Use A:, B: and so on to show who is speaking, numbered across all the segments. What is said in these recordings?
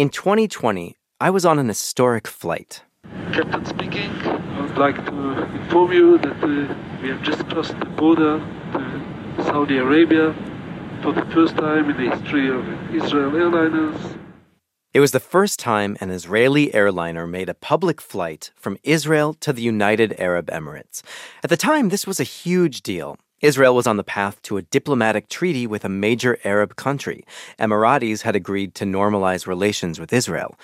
A: In 2020, I was on an historic flight.
B: Captain speaking. I would like to inform you that uh, we have just crossed the border to Saudi Arabia for the first time in the history of Israel Airlines.
A: It was the first time an Israeli airliner made a public flight from Israel to the United Arab Emirates. At the time, this was a huge deal. Israel was on the path to a diplomatic treaty with a major Arab country. Emiratis had agreed to normalize relations with Israel.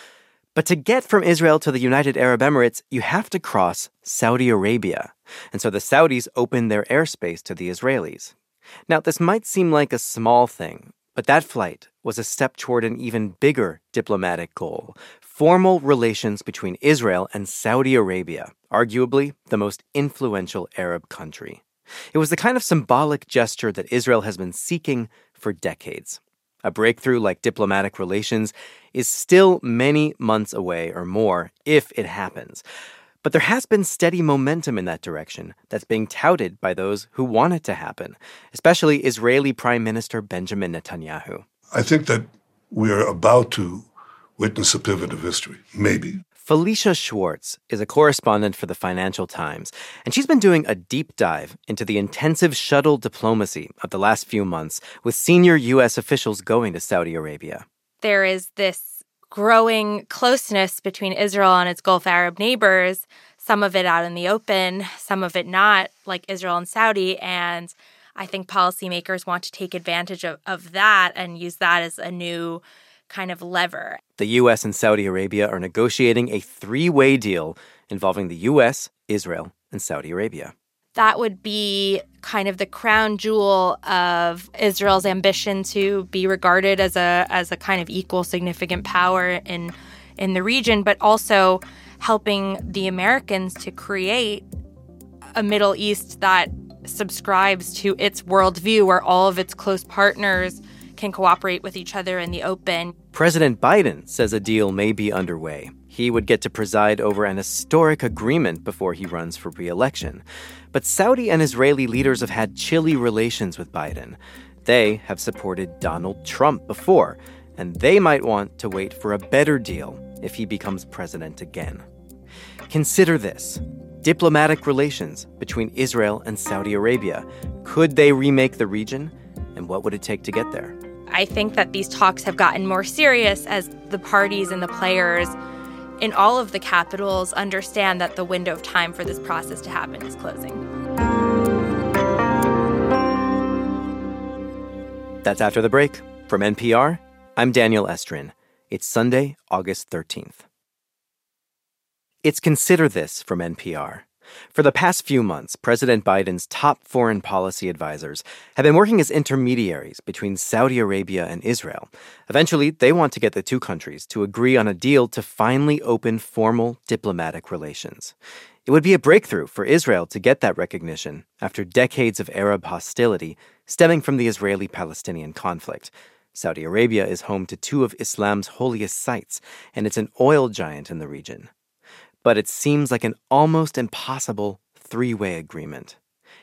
A: But to get from Israel to the United Arab Emirates, you have to cross Saudi Arabia. And so the Saudis opened their airspace to the Israelis. Now, this might seem like a small thing, but that flight was a step toward an even bigger diplomatic goal formal relations between Israel and Saudi Arabia, arguably the most influential Arab country. It was the kind of symbolic gesture that Israel has been seeking for decades. A breakthrough like diplomatic relations is still many months away or more if it happens. But there has been steady momentum in that direction that's being touted by those who want it to happen, especially Israeli Prime Minister Benjamin Netanyahu.
C: I think that we are about to witness a pivot of history, maybe.
A: Felicia Schwartz is a correspondent for the Financial Times, and she's been doing a deep dive into the intensive shuttle diplomacy of the last few months with senior U.S. officials going to Saudi Arabia.
D: There is this growing closeness between Israel and its Gulf Arab neighbors, some of it out in the open, some of it not, like Israel and Saudi. And I think policymakers want to take advantage of, of that and use that as a new kind of lever.
A: The U.S. and Saudi Arabia are negotiating a three way deal involving the U.S., Israel, and Saudi Arabia.
D: That would be kind of the crown jewel of Israel's ambition to be regarded as a as a kind of equal significant power in in the region, but also helping the Americans to create a Middle East that subscribes to its worldview where all of its close partners can cooperate with each other in the open.
A: President Biden says a deal may be underway. He would get to preside over an historic agreement before he runs for re election. But Saudi and Israeli leaders have had chilly relations with Biden. They have supported Donald Trump before, and they might want to wait for a better deal if he becomes president again. Consider this diplomatic relations between Israel and Saudi Arabia. Could they remake the region? And what would it take to get there?
D: I think that these talks have gotten more serious as the parties and the players in all of the capitals understand that the window of time for this process to happen is closing.
A: That's after the break. From NPR, I'm Daniel Estrin. It's Sunday, August 13th. It's Consider This from NPR. For the past few months, President Biden's top foreign policy advisors have been working as intermediaries between Saudi Arabia and Israel. Eventually, they want to get the two countries to agree on a deal to finally open formal diplomatic relations. It would be a breakthrough for Israel to get that recognition after decades of Arab hostility stemming from the Israeli Palestinian conflict. Saudi Arabia is home to two of Islam's holiest sites, and it's an oil giant in the region but it seems like an almost impossible three way agreement.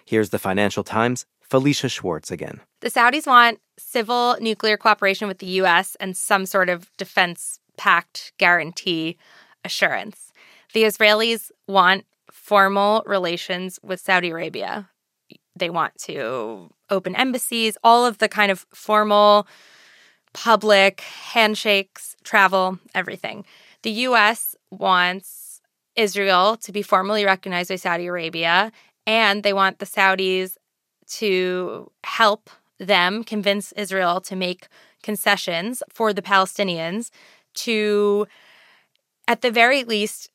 A: Here's the Financial Times' Felicia Schwartz again.
D: The Saudis want civil nuclear cooperation with the U.S. and some sort of defense pact guarantee assurance. The Israelis want formal relations with Saudi Arabia. They want to open embassies, all of the kind of formal public handshakes, travel, everything. The US wants Israel to be formally recognized by Saudi Arabia, and they want the Saudis to help them convince Israel to make concessions for the Palestinians to, at the very least,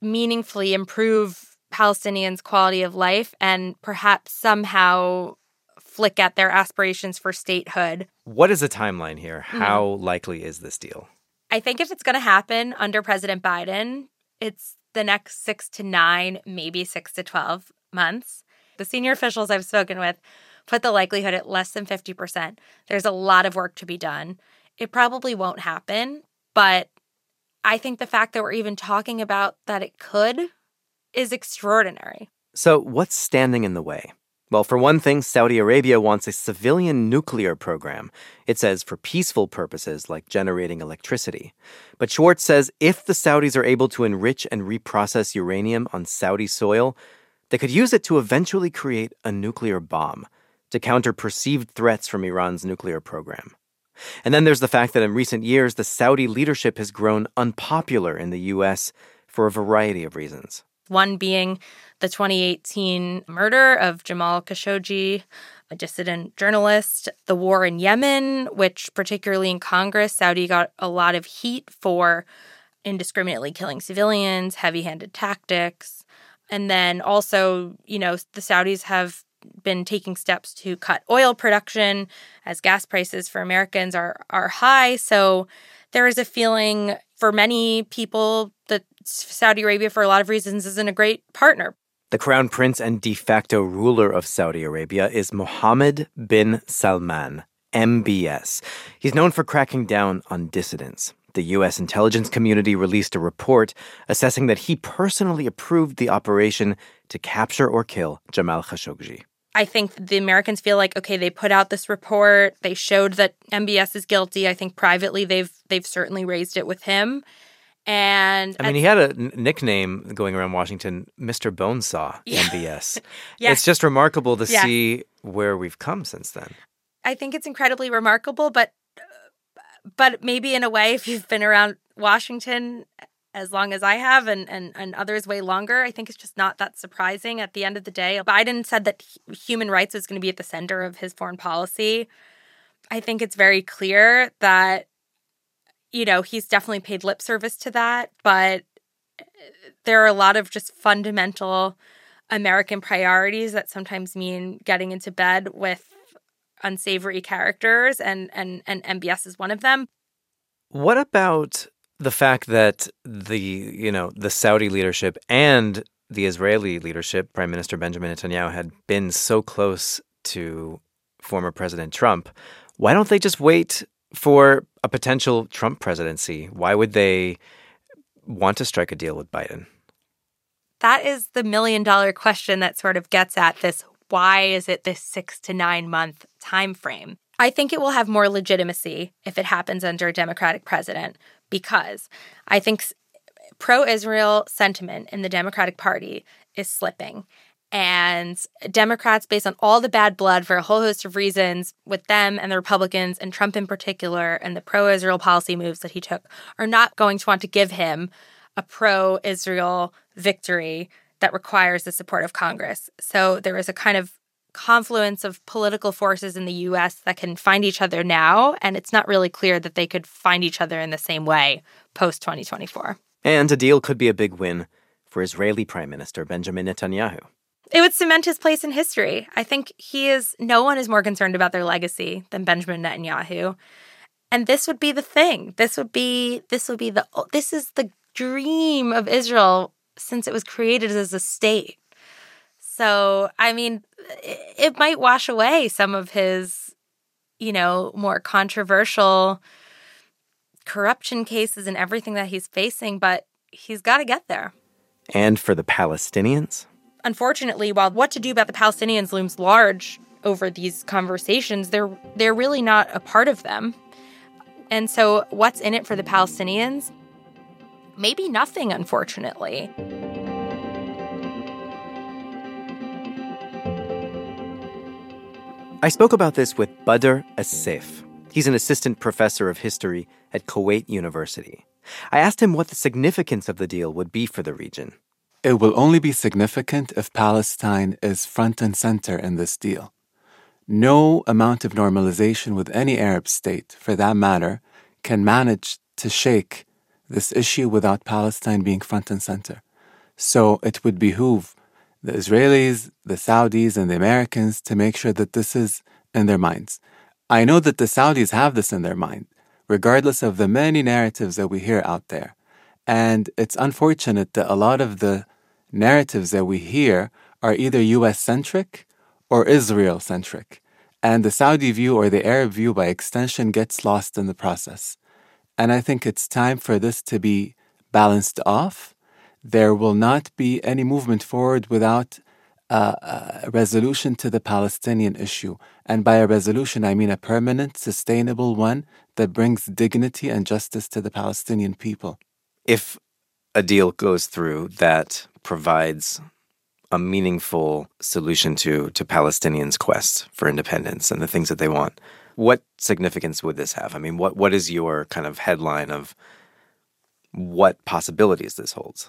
D: meaningfully improve Palestinians' quality of life and perhaps somehow flick at their aspirations for statehood.
A: What is the timeline here? Mm-hmm. How mm-hmm. likely is this deal?
D: I think if it's going to happen under President Biden, it's the next six to nine, maybe six to 12 months. The senior officials I've spoken with put the likelihood at less than 50%. There's a lot of work to be done. It probably won't happen, but I think the fact that we're even talking about that it could is extraordinary.
A: So, what's standing in the way? Well, for one thing, Saudi Arabia wants a civilian nuclear program. It says for peaceful purposes like generating electricity. But Schwartz says if the Saudis are able to enrich and reprocess uranium on Saudi soil, they could use it to eventually create a nuclear bomb to counter perceived threats from Iran's nuclear program. And then there's the fact that in recent years, the Saudi leadership has grown unpopular in the U.S. for a variety of reasons.
D: One being the 2018 murder of Jamal Khashoggi, a dissident journalist, the war in Yemen, which, particularly in Congress, Saudi got a lot of heat for indiscriminately killing civilians, heavy handed tactics. And then also, you know, the Saudis have been taking steps to cut oil production as gas prices for Americans are are high. So there is a feeling for many people that Saudi Arabia, for a lot of reasons, isn't a great partner.
A: The crown prince and de facto ruler of Saudi Arabia is Mohammed bin Salman, MBS. He's known for cracking down on dissidents. The U.S. intelligence community released a report assessing that he personally approved the operation to capture or kill Jamal Khashoggi.
D: I think the Americans feel like okay, they put out this report, they showed that MBS is guilty. I think privately they've they've certainly raised it with him. And
A: I mean, he had a n- nickname going around Washington, Mr. Bonesaw, yeah. MBS. yeah. It's just remarkable to yes. see where we've come since then.
D: I think it's incredibly remarkable, but uh, but maybe in a way, if you've been around Washington as long as I have and, and, and others way longer, I think it's just not that surprising at the end of the day. Biden said that human rights was going to be at the center of his foreign policy. I think it's very clear that, you know, he's definitely paid lip service to that, but uh, there are a lot of just fundamental American priorities that sometimes mean getting into bed with unsavory characters and and and MBS is one of them.
A: What about the fact that the you know the Saudi leadership and the Israeli leadership, Prime Minister Benjamin Netanyahu, had been so close to former President Trump. Why don't they just wait for a potential Trump presidency? Why would they want to strike a deal with Biden?
D: That is the million dollar question that sort of gets at this why is it this 6 to 9 month time frame? I think it will have more legitimacy if it happens under a Democratic president because I think pro Israel sentiment in the Democratic Party is slipping. And Democrats, based on all the bad blood for a whole host of reasons with them and the Republicans and Trump in particular, and the pro Israel policy moves that he took, are not going to want to give him a pro Israel victory that requires the support of Congress. So there is a kind of confluence of political forces in the US that can find each other now, and it's not really clear that they could find each other in the same way post 2024.
A: And a deal could be a big win for Israeli Prime Minister Benjamin Netanyahu.
D: It would cement his place in history. I think he is, no one is more concerned about their legacy than Benjamin Netanyahu. And this would be the thing. This would be, this would be the, oh, this is the dream of Israel since it was created as a state. So, I mean, it might wash away some of his, you know, more controversial corruption cases and everything that he's facing, but he's got to get there.
A: And for the Palestinians?
D: Unfortunately, while what to do about the Palestinians looms large over these conversations, they're they're really not a part of them. And so what's in it for the Palestinians? Maybe nothing, unfortunately.
A: I spoke about this with Bader As-Saif. He's an assistant professor of history at Kuwait University. I asked him what the significance of the deal would be for the region.
E: It will only be significant if Palestine is front and center in this deal. No amount of normalization with any Arab state, for that matter, can manage to shake this issue without Palestine being front and center. So it would behoove the Israelis, the Saudis, and the Americans to make sure that this is in their minds. I know that the Saudis have this in their mind, regardless of the many narratives that we hear out there. And it's unfortunate that a lot of the narratives that we hear are either US centric or Israel centric. And the Saudi view or the Arab view, by extension, gets lost in the process. And I think it's time for this to be balanced off there will not be any movement forward without a, a resolution to the Palestinian issue. And by a resolution, I mean a permanent, sustainable one that brings dignity and justice to the Palestinian people.
A: If a deal goes through that provides a meaningful solution to, to Palestinians' quest for independence and the things that they want, what significance would this have? I mean, what, what is your kind of headline of what possibilities this holds?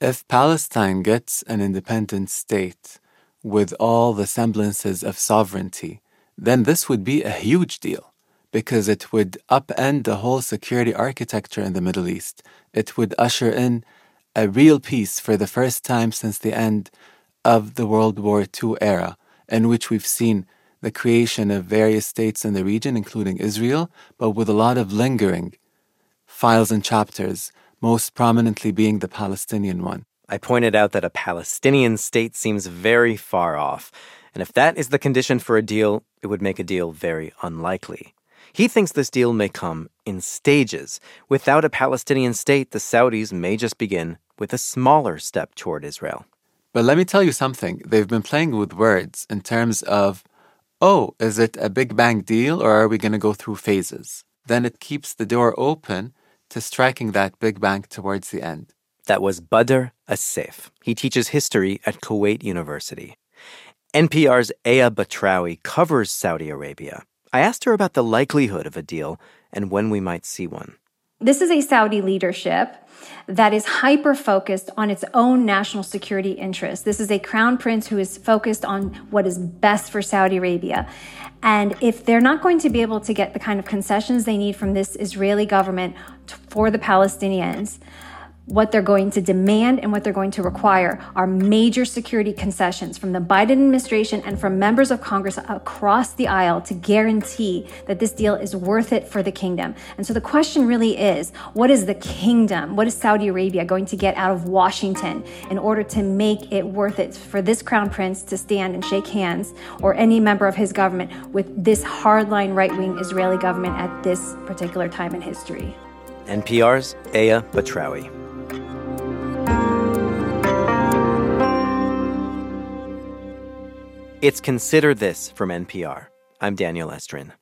E: If Palestine gets an independent state with all the semblances of sovereignty, then this would be a huge deal because it would upend the whole security architecture in the Middle East. It would usher in a real peace for the first time since the end of the World War II era, in which we've seen the creation of various states in the region, including Israel, but with a lot of lingering files and chapters most prominently being the Palestinian one.
A: I pointed out that a Palestinian state seems very far off, and if that is the condition for a deal, it would make a deal very unlikely. He thinks this deal may come in stages. Without a Palestinian state, the Saudis may just begin with a smaller step toward Israel.
E: But let me tell you something. They've been playing with words in terms of, oh, is it a Big Bang deal or are we going to go through phases? Then it keeps the door open to striking that big bang towards the end.
A: That was Bader As-Saif. He teaches history at Kuwait University. NPR's Aya Batrawy covers Saudi Arabia. I asked her about the likelihood of a deal and when we might see one.
F: This is a Saudi leadership that is hyper focused on its own national security interests. This is a crown prince who is focused on what is best for Saudi Arabia. And if they're not going to be able to get the kind of concessions they need from this Israeli government for the Palestinians, what they're going to demand and what they're going to require are major security concessions from the Biden administration and from members of Congress across the aisle to guarantee that this deal is worth it for the kingdom. And so the question really is what is the kingdom, what is Saudi Arabia going to get out of Washington in order to make it worth it for this crown prince to stand and shake hands or any member of his government with this hardline right wing Israeli government at this particular time in history?
A: NPR's Aya Batrawy. It's Consider This from NPR. I'm Daniel Estrin.